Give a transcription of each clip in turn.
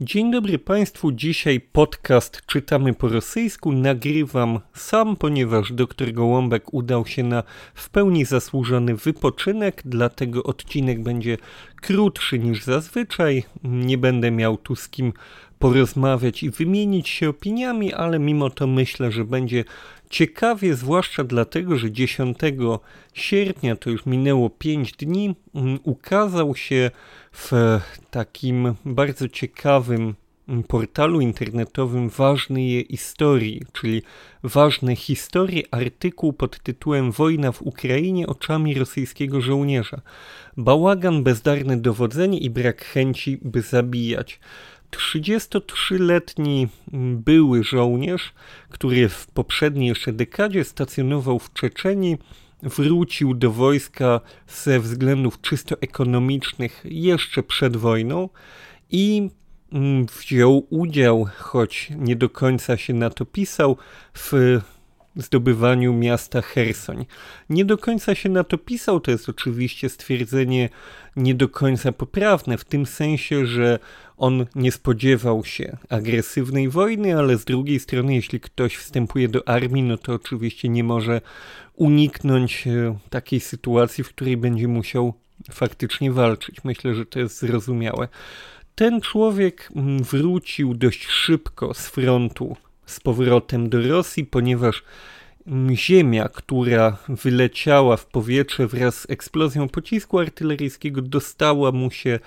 Dzień dobry Państwu. Dzisiaj podcast Czytamy po rosyjsku. Nagrywam sam, ponieważ dr Gołąbek udał się na w pełni zasłużony wypoczynek, dlatego odcinek będzie krótszy niż zazwyczaj. Nie będę miał tu z kim porozmawiać i wymienić się opiniami, ale mimo to myślę, że będzie ciekawie, zwłaszcza dlatego, że 10 sierpnia, to już minęło 5 dni, mm, ukazał się w takim bardzo ciekawym portalu internetowym Ważnej Historii, czyli Ważne Historie, artykuł pod tytułem Wojna w Ukrainie oczami rosyjskiego żołnierza. Bałagan, bezdarne dowodzenie i brak chęci, by zabijać. 33-letni były żołnierz, który w poprzedniej jeszcze dekadzie stacjonował w Czeczeni, wrócił do wojska ze względów czysto ekonomicznych jeszcze przed wojną i mm, wziął udział, choć nie do końca się na to pisał, w zdobywaniu miasta Hersoń. Nie do końca się na to pisał, to jest oczywiście stwierdzenie nie do końca poprawne, w tym sensie, że on nie spodziewał się agresywnej wojny, ale z drugiej strony, jeśli ktoś wstępuje do armii, no to oczywiście nie może uniknąć e, takiej sytuacji, w której będzie musiał faktycznie walczyć. Myślę, że to jest zrozumiałe. Ten człowiek mm, wrócił dość szybko z frontu z powrotem do Rosji, ponieważ ziemia, która wyleciała w powietrze wraz z eksplozją pocisku artyleryjskiego, dostała mu się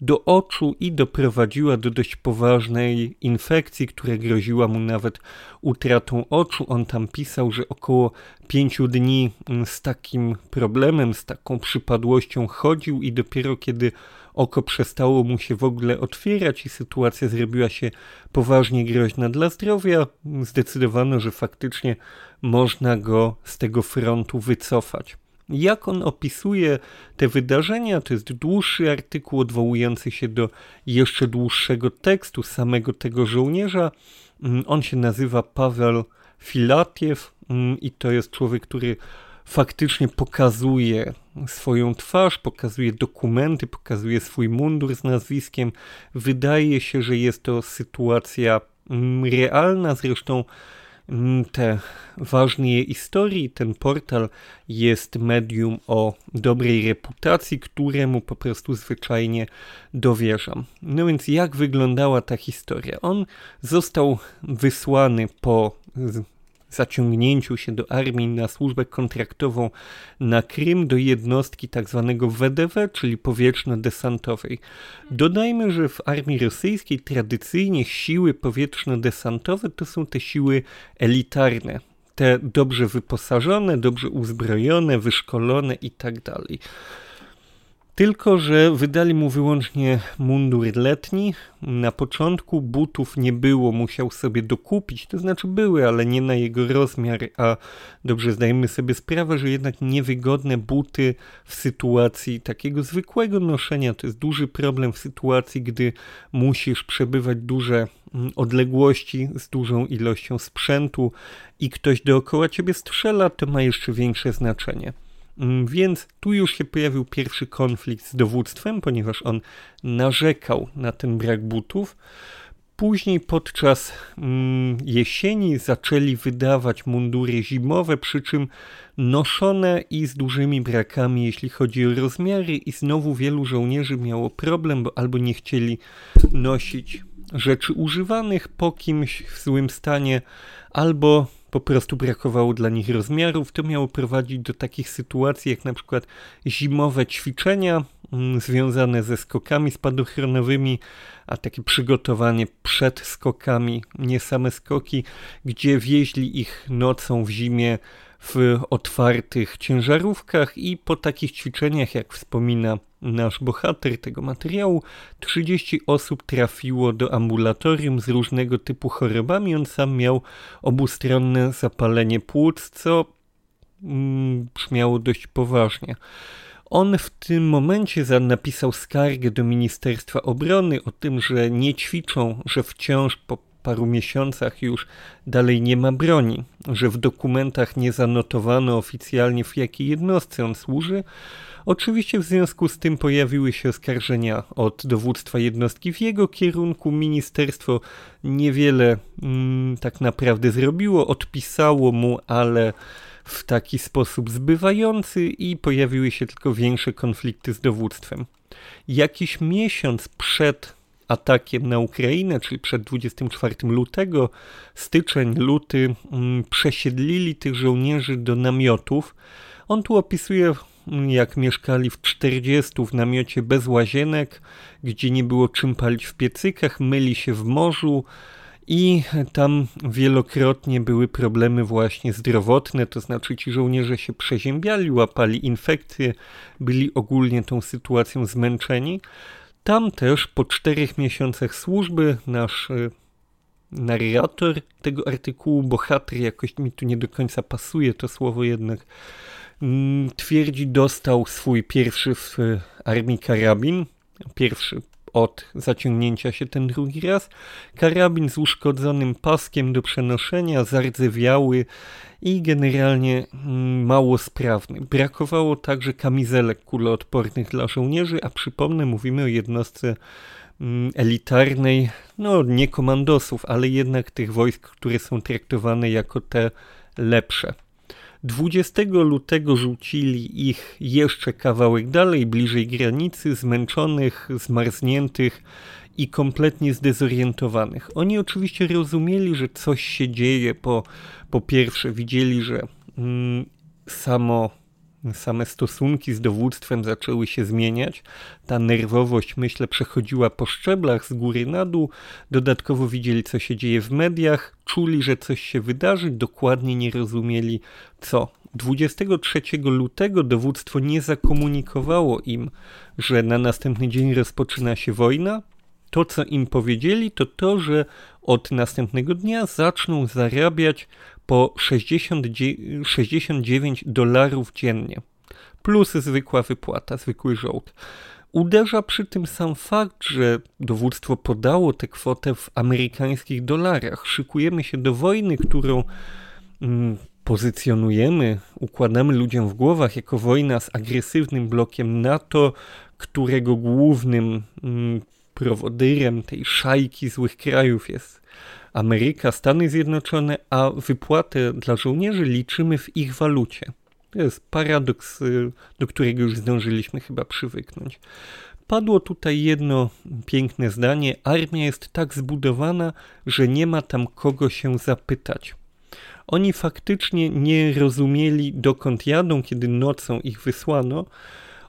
do oczu i doprowadziła do dość poważnej infekcji, która groziła mu nawet utratą oczu. On tam pisał, że około pięciu dni z takim problemem, z taką przypadłością chodził i dopiero kiedy oko przestało mu się w ogóle otwierać i sytuacja zrobiła się poważnie groźna dla zdrowia, zdecydowano, że faktycznie można go z tego frontu wycofać. Jak on opisuje te wydarzenia, to jest dłuższy artykuł odwołujący się do jeszcze dłuższego tekstu samego tego żołnierza. Mm, on się nazywa Paweł Filatiew mm, i to jest człowiek, który faktycznie pokazuje swoją twarz, pokazuje dokumenty, pokazuje swój mundur z nazwiskiem. Wydaje się, że jest to sytuacja mm, realna, zresztą te ważne historii, ten portal jest medium o dobrej reputacji, któremu po prostu zwyczajnie dowierzam. No więc jak wyglądała ta historia? On został wysłany po zaciągnięciu się do armii na służbę kontraktową na Krym do jednostki tzw. Tak WDW, czyli powietrzno-desantowej. Dodajmy, że w armii rosyjskiej tradycyjnie siły powietrzno-desantowe to są te siły elitarne, te dobrze wyposażone, dobrze uzbrojone, wyszkolone itd. Tylko, że wydali mu wyłącznie mundur letni. Na początku butów nie było, musiał sobie dokupić, to znaczy były, ale nie na jego rozmiar, a dobrze zdajemy sobie sprawę, że jednak niewygodne buty w sytuacji takiego zwykłego noszenia to jest duży problem w sytuacji, gdy musisz przebywać duże mm, odległości z dużą ilością sprzętu i ktoś dookoła ciebie strzela, to ma jeszcze większe znaczenie. Mm, więc tu już się pojawił pierwszy konflikt z dowództwem, ponieważ on narzekał na ten brak butów. Później podczas mm, jesieni zaczęli wydawać mundury zimowe, przy czym noszone i z dużymi brakami, jeśli chodzi o rozmiary, i znowu wielu żołnierzy miało problem, bo albo nie chcieli nosić rzeczy używanych po kimś w złym stanie, albo po prostu brakowało dla nich rozmiarów. To miało prowadzić do takich sytuacji, jak na przykład zimowe ćwiczenia mm, związane ze skokami spadochronowymi, a takie przygotowanie przed skokami, nie same skoki, gdzie wieźli ich nocą w zimie w otwartych ciężarówkach i po takich ćwiczeniach, jak wspomina nasz bohater tego materiału, 30 osób trafiło do ambulatorium z różnego typu chorobami. On sam miał obustronne zapalenie płuc, co mm, brzmiało dość poważnie. On w tym momencie napisał skargę do Ministerstwa Obrony o tym, że nie ćwiczą, że wciąż po paru miesiącach już dalej nie ma broni, że w dokumentach nie zanotowano oficjalnie w jakiej jednostce on służy. Oczywiście w związku z tym pojawiły się oskarżenia od dowództwa jednostki w jego kierunku. Ministerstwo niewiele mm, tak naprawdę zrobiło, odpisało mu, ale w taki sposób zbywający i pojawiły się tylko większe konflikty z dowództwem. Jakiś miesiąc przed atakiem na Ukrainę, czyli przed 24 lutego, styczeń, luty, mm, przesiedlili tych żołnierzy do namiotów. On tu opisuje, mm, jak mieszkali w 40 w namiocie bez łazienek, gdzie nie było czym palić w piecykach, myli się w morzu, i tam wielokrotnie były problemy właśnie zdrowotne, to znaczy ci żołnierze się przeziębiali, łapali infekcje, byli ogólnie tą sytuacją zmęczeni. Tam też po czterech miesiącach służby nasz e, narrator tego artykułu, bohater, jakoś mi tu nie do końca pasuje to słowo jednak, mm, twierdzi, dostał swój pierwszy w armii karabin, pierwszy od zaciągnięcia się ten drugi raz. Karabin z uszkodzonym paskiem do przenoszenia, zardzewiały i generalnie mm, mało sprawny. Brakowało także kamizelek kuloodpornych dla żołnierzy, a przypomnę, mówimy o jednostce mm, elitarnej, no nie komandosów, ale jednak tych wojsk, które są traktowane jako te lepsze. 20 lutego rzucili ich jeszcze kawałek dalej, bliżej granicy, zmęczonych, zmarzniętych i kompletnie zdezorientowanych. Oni oczywiście rozumieli, że coś się dzieje, po, po pierwsze widzieli, że mm, samo same stosunki z dowództwem zaczęły się zmieniać. Ta nerwowość, myślę, przechodziła po szczeblach z góry na dół. Dodatkowo widzieli, co się dzieje w mediach, czuli, że coś się wydarzy, dokładnie nie rozumieli co. 23 lutego dowództwo nie zakomunikowało im, że na następny dzień rozpoczyna się wojna. To, co im powiedzieli, to to, że od następnego dnia zaczną zarabiać po 69 dolarów dziennie, plus zwykła wypłata, zwykły żołd. Uderza przy tym sam fakt, że dowództwo podało tę kwotę w amerykańskich dolarach. Szykujemy się do wojny, którą mm, pozycjonujemy, układamy ludziom w głowach jako wojna z agresywnym blokiem NATO, którego głównym mm, prowodyrem tej szajki złych krajów jest Ameryka, Stany Zjednoczone, a wypłatę dla żołnierzy liczymy w ich walucie. To jest paradoks, y, do którego już zdążyliśmy chyba przywyknąć. Padło tutaj jedno piękne zdanie: Armia jest tak zbudowana, że nie ma tam kogo się zapytać. Oni faktycznie nie rozumieli, dokąd jadą, kiedy nocą ich wysłano.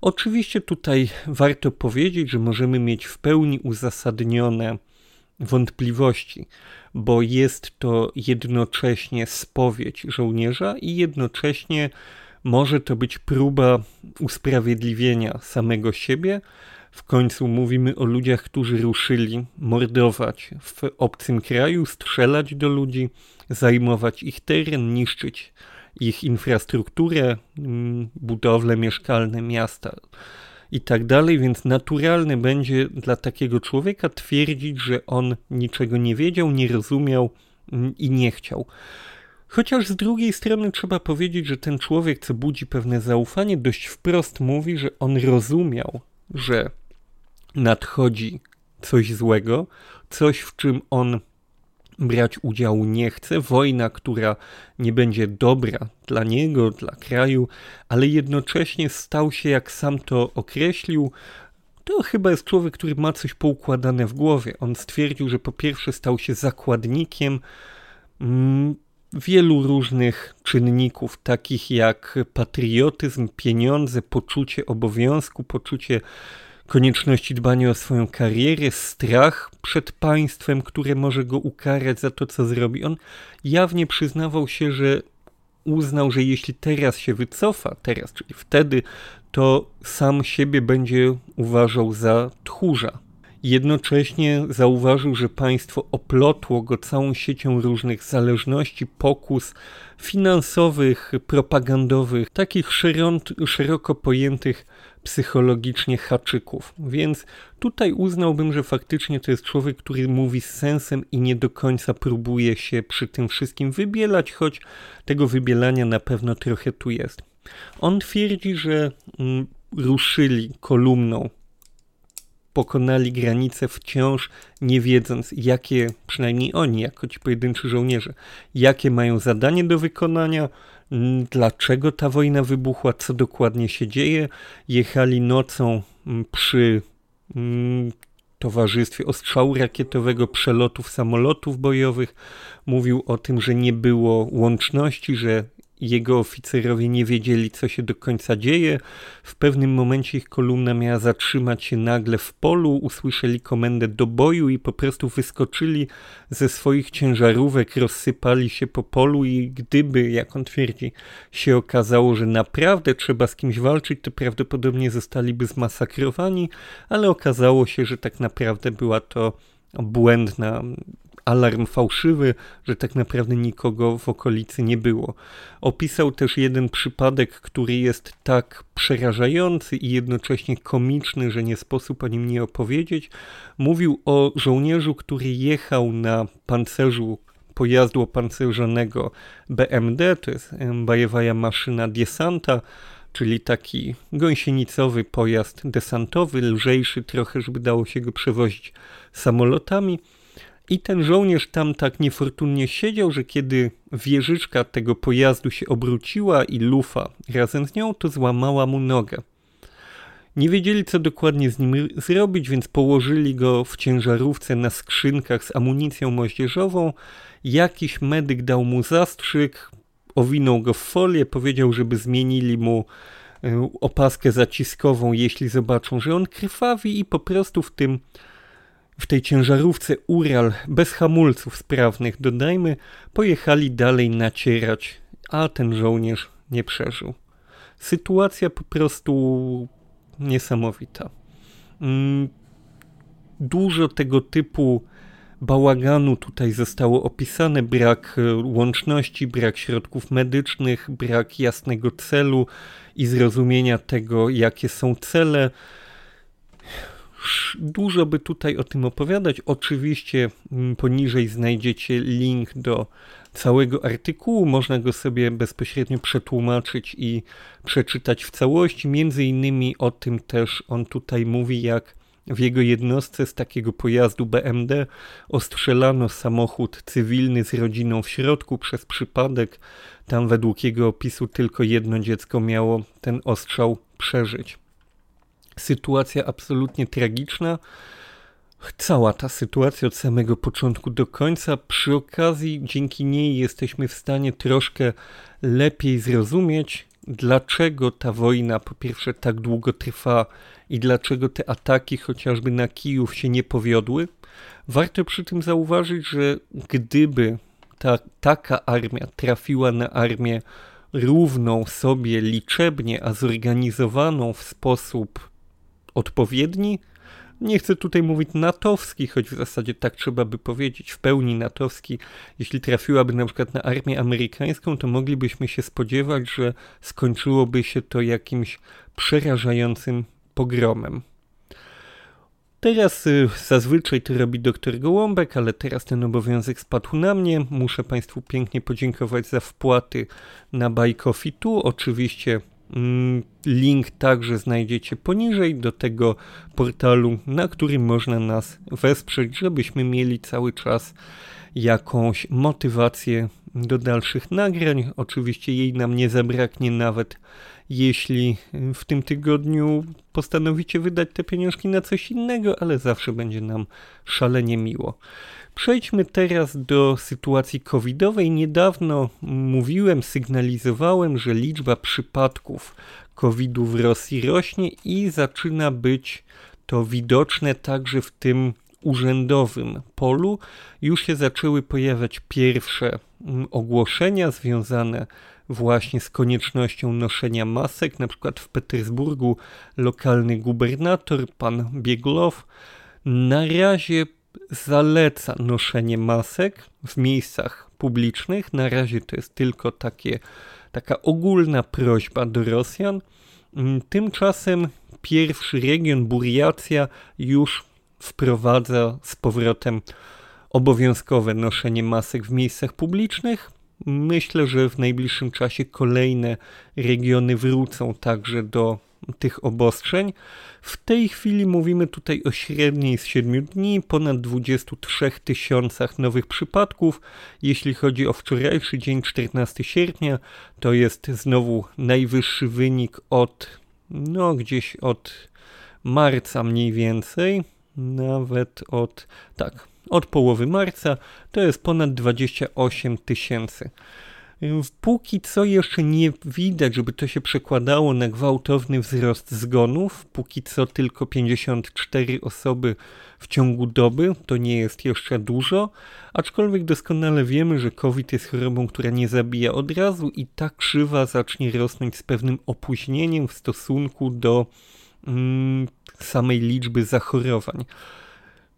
Oczywiście tutaj warto powiedzieć, że możemy mieć w pełni uzasadnione wątpliwości, bo jest to jednocześnie spowiedź żołnierza i jednocześnie może to być próba usprawiedliwienia samego siebie. W końcu mówimy o ludziach, którzy ruszyli mordować w obcym kraju, strzelać do ludzi, zajmować ich teren, niszczyć ich infrastrukturę, mm, budowle mieszkalne, miasta i tak dalej, więc naturalne będzie dla takiego człowieka twierdzić, że on niczego nie wiedział, nie rozumiał mm, i nie chciał. Chociaż z drugiej strony trzeba powiedzieć, że ten człowiek, co budzi pewne zaufanie, dość wprost mówi, że on rozumiał, że nadchodzi coś złego, coś w czym on brać udziału nie chce, wojna, która nie będzie dobra dla niego, dla kraju, ale jednocześnie stał się, jak sam to określił, to chyba jest człowiek, który ma coś poukładane w głowie. On stwierdził, że po pierwsze stał się zakładnikiem mm, wielu różnych czynników, takich jak patriotyzm, pieniądze, poczucie obowiązku, poczucie konieczności dbania o swoją karierę, strach przed państwem, które może go ukarać za to, co zrobi. On jawnie przyznawał się, że uznał, że jeśli teraz się wycofa, teraz, czyli wtedy, to sam siebie będzie uważał za tchórza. Jednocześnie zauważył, że państwo oplotło go całą siecią różnych zależności, pokus finansowych, propagandowych, takich szeroko pojętych psychologicznie haczyków. Więc tutaj uznałbym, że faktycznie to jest człowiek, który mówi z sensem i nie do końca próbuje się przy tym wszystkim wybielać, choć tego wybielania na pewno trochę tu jest. On twierdzi, że mm, ruszyli kolumną pokonali granicę wciąż nie wiedząc, jakie, przynajmniej oni, jako ci pojedynczy żołnierze, jakie mają zadanie do wykonania, dlaczego ta wojna wybuchła, co dokładnie się dzieje. Jechali nocą przy towarzystwie ostrzału rakietowego, przelotów samolotów bojowych. Mówił o tym, że nie było łączności, że jego oficerowie nie wiedzieli, co się do końca dzieje. W pewnym momencie ich kolumna miała zatrzymać się nagle w polu, usłyszeli komendę do boju i po prostu wyskoczyli ze swoich ciężarówek, rozsypali się po polu i gdyby, jak on twierdzi, się okazało, że naprawdę trzeba z kimś walczyć, to prawdopodobnie zostaliby zmasakrowani, ale okazało się, że tak naprawdę była to błędna alarm fałszywy, że tak naprawdę nikogo w okolicy nie było. Opisał też jeden przypadek, który jest tak przerażający i jednocześnie komiczny, że nie sposób o nim nie opowiedzieć. Mówił o żołnierzu, który jechał na pancerzu pojazdu opancerzonego BMD, to jest bajewaja maszyna desanta, czyli taki gąsienicowy pojazd desantowy, lżejszy trochę, żeby dało się go przewozić samolotami. I ten żołnierz tam tak niefortunnie siedział, że kiedy wieżyczka tego pojazdu się obróciła i lufa razem z nią, to złamała mu nogę. Nie wiedzieli, co dokładnie z nim zrobić, więc położyli go w ciężarówce na skrzynkach z amunicją moździerzową. Jakiś medyk dał mu zastrzyk, owinął go w folię, powiedział, żeby zmienili mu e, opaskę zaciskową, jeśli zobaczą, że on krwawi i po prostu w tym w tej ciężarówce Ural bez hamulców sprawnych, dodajmy, pojechali dalej nacierać, a ten żołnierz nie przeżył. Sytuacja po prostu niesamowita. Mm, dużo tego typu bałaganu tutaj zostało opisane: brak e, łączności, brak środków medycznych, brak jasnego celu i zrozumienia tego, jakie są cele. Dużo by tutaj o tym opowiadać. Oczywiście mm, poniżej znajdziecie link do całego artykułu. Można go sobie bezpośrednio przetłumaczyć i przeczytać w całości. Między innymi o tym też on tutaj mówi, jak w jego jednostce z takiego pojazdu BMD ostrzelano samochód cywilny z rodziną w środku przez przypadek. Tam według jego opisu tylko jedno dziecko miało ten ostrzał przeżyć sytuacja absolutnie tragiczna. Cała ta sytuacja od samego początku do końca, przy okazji dzięki niej jesteśmy w stanie troszkę lepiej zrozumieć, dlaczego ta wojna po pierwsze tak długo trwa i dlaczego te ataki chociażby na Kijów się nie powiodły. Warto przy tym zauważyć, że gdyby ta, taka armia trafiła na armię równą sobie liczebnie, a zorganizowaną w sposób odpowiedni. Nie chcę tutaj mówić natowski, choć w zasadzie tak trzeba by powiedzieć, w pełni natowski. Jeśli trafiłaby na przykład na armię amerykańską, to moglibyśmy się spodziewać, że skończyłoby się to jakimś przerażającym pogromem. Teraz y, zazwyczaj to robi dr Gołąbek, ale teraz ten obowiązek spadł na mnie. Muszę Państwu pięknie podziękować za wpłaty na Buy Coffee Tu. Oczywiście link także znajdziecie poniżej do tego portalu, na którym można nas wesprzeć, żebyśmy mieli cały czas jakąś motywację do dalszych nagrań. Oczywiście jej nam nie zabraknie nawet jeśli w tym tygodniu postanowicie wydać te pieniążki na coś innego, ale zawsze będzie nam szalenie miło. Przejdźmy teraz do sytuacji covidowej. Niedawno mówiłem, sygnalizowałem, że liczba przypadków covidu w Rosji rośnie i zaczyna być to widoczne także w tym urzędowym polu. Już się zaczęły pojawiać pierwsze mm, ogłoszenia związane właśnie z koniecznością noszenia masek. Na przykład w Petersburgu lokalny gubernator, pan Bieglow, na razie zaleca noszenie masek w miejscach publicznych. Na razie to jest tylko takie, taka ogólna prośba do Rosjan. Mm, tymczasem pierwszy region, Buriacja, już wprowadza z powrotem obowiązkowe noszenie masek w miejscach publicznych. Myślę, że w najbliższym czasie kolejne regiony wrócą także do tych obostrzeń. W tej chwili mówimy tutaj o średniej z 7 dni, ponad 23 tysiącach nowych przypadków. Jeśli chodzi o wczorajszy dzień, 14 sierpnia, to jest znowu najwyższy wynik od, no gdzieś od marca mniej więcej, nawet od, tak, od połowy marca, to jest ponad 28 tysięcy. Póki co jeszcze nie widać, żeby to się przekładało na gwałtowny wzrost zgonów. Póki co tylko 54 osoby w ciągu doby, to nie jest jeszcze dużo, aczkolwiek doskonale wiemy, że COVID jest chorobą, która nie zabija od razu i ta krzywa zacznie rosnąć z pewnym opóźnieniem w stosunku do mm, samej liczby zachorowań.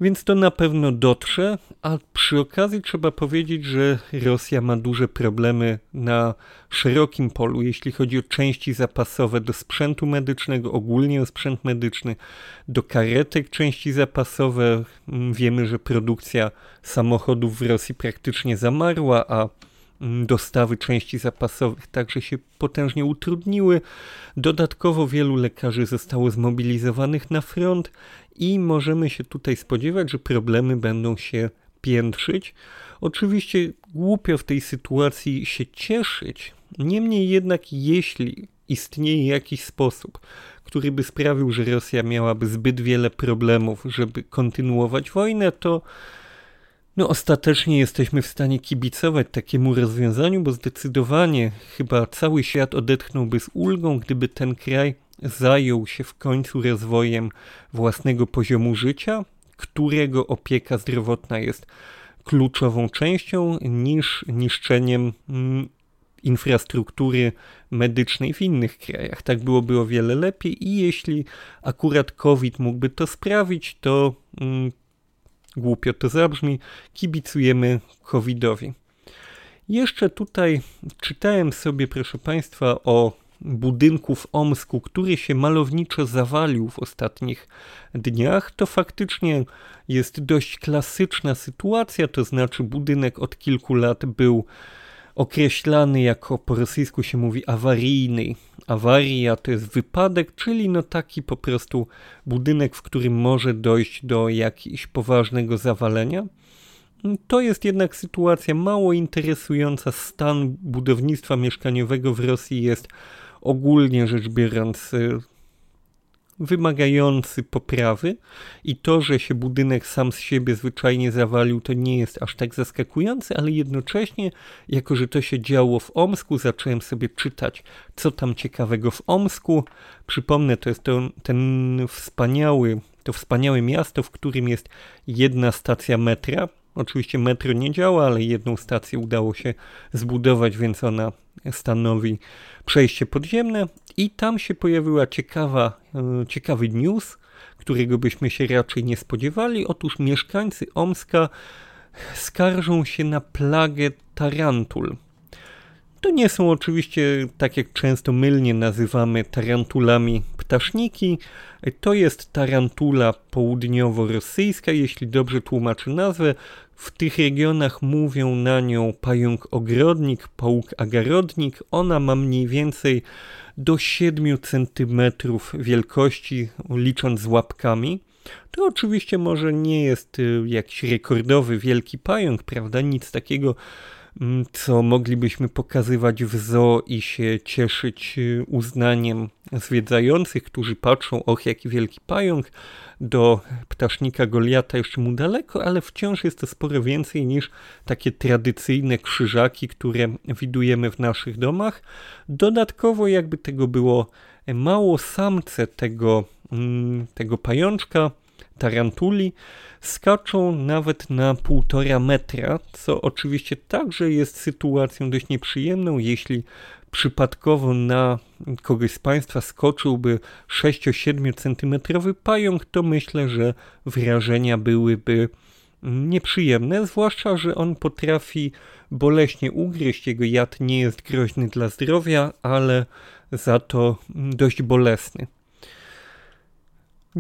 Więc to na pewno dotrze, a przy okazji trzeba powiedzieć, że Rosja ma duże problemy na szerokim polu, jeśli chodzi o części zapasowe do sprzętu medycznego, ogólnie o sprzęt medyczny, do karetek części zapasowe. Wiemy, że produkcja samochodów w Rosji praktycznie zamarła, a dostawy części zapasowych także się potężnie utrudniły. Dodatkowo wielu lekarzy zostało zmobilizowanych na front i możemy się tutaj spodziewać, że problemy będą się piętrzyć. Oczywiście głupio w tej sytuacji się cieszyć, niemniej jednak jeśli istnieje jakiś sposób, który by sprawił, że Rosja miałaby zbyt wiele problemów, żeby kontynuować wojnę, to no ostatecznie jesteśmy w stanie kibicować takiemu rozwiązaniu, bo zdecydowanie chyba cały świat odetchnąłby z ulgą, gdyby ten kraj zajął się w końcu rozwojem własnego poziomu życia, którego opieka zdrowotna jest kluczową częścią, niż niszczeniem mm, infrastruktury medycznej w innych krajach. Tak byłoby o wiele lepiej i jeśli akurat COVID mógłby to sprawić, to mm, głupio to zabrzmi, kibicujemy COVIDowi. Jeszcze tutaj czytałem sobie, proszę Państwa, o budynku w Omsku, który się malowniczo zawalił w ostatnich dniach, to faktycznie jest dość klasyczna sytuacja, to znaczy budynek od kilku lat był określany jako po rosyjsku się mówi awaryjny. Awaria to jest wypadek, czyli no taki po prostu budynek, w którym może dojść do jakiegoś poważnego zawalenia. To jest jednak sytuacja mało interesująca. Stan budownictwa mieszkaniowego w Rosji jest ogólnie rzecz biorąc y, wymagający poprawy i to, że się budynek sam z siebie zwyczajnie zawalił, to nie jest aż tak zaskakujące, ale jednocześnie, jako że to się działo w Omsku, zacząłem sobie czytać, co tam ciekawego w Omsku. Przypomnę, to jest to, ten wspaniały, to wspaniałe miasto, w którym jest jedna stacja metra. Oczywiście metro nie działa, ale jedną stację udało się zbudować, więc ona stanowi przejście podziemne i tam się pojawiła ciekawa, e, ciekawy news, którego byśmy się raczej nie spodziewali. Otóż mieszkańcy Omska skarżą się na plagę tarantul. To nie są oczywiście, tak jak często mylnie nazywamy tarantulami ptaszniki. To jest tarantula południowo-rosyjska, jeśli dobrze tłumaczę nazwę. W tych regionach mówią na nią pająk ogrodnik, pałuk agarodnik. Ona ma mniej więcej do 7 cm wielkości, licząc z łapkami. To oczywiście może nie jest y, jakiś rekordowy wielki pająk, prawda? Nic takiego co moglibyśmy pokazywać w zoo i się cieszyć y, uznaniem zwiedzających, którzy patrzą, och jaki wielki pająk, do ptasznika Goliata jeszcze mu daleko, ale wciąż jest to sporo więcej niż takie tradycyjne krzyżaki, które widujemy w naszych domach. Dodatkowo jakby tego było mało, samce tego, mm, tego pajączka tarantuli skaczą nawet na półtora metra, co oczywiście także jest sytuacją dość nieprzyjemną, jeśli przypadkowo na kogoś z Państwa skoczyłby 6-7 cm pająk, to myślę, że wrażenia byłyby nieprzyjemne, zwłaszcza, że on potrafi boleśnie ugryźć. Jego jad nie jest groźny dla zdrowia, ale za to dość bolesny.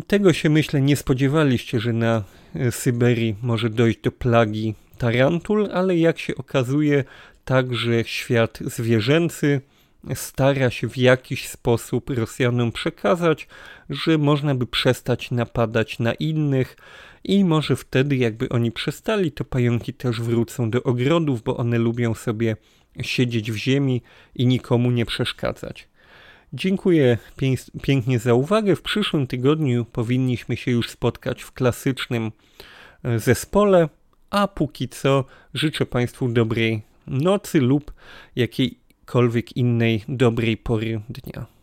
Tego się myślę nie spodziewaliście, że na Syberii może dojść do plagi tarantul, ale jak się okazuje, także świat zwierzęcy stara się w jakiś sposób Rosjanom przekazać, że można by przestać napadać na innych i może wtedy, jakby oni przestali, to pająki też wrócą do ogrodów, bo one lubią sobie siedzieć w ziemi i nikomu nie przeszkadzać. Dziękuję pięknie za uwagę. W przyszłym tygodniu powinniśmy się już spotkać w klasycznym e, zespole, a póki co życzę Państwu dobrej nocy lub jakiejkolwiek innej dobrej pory dnia.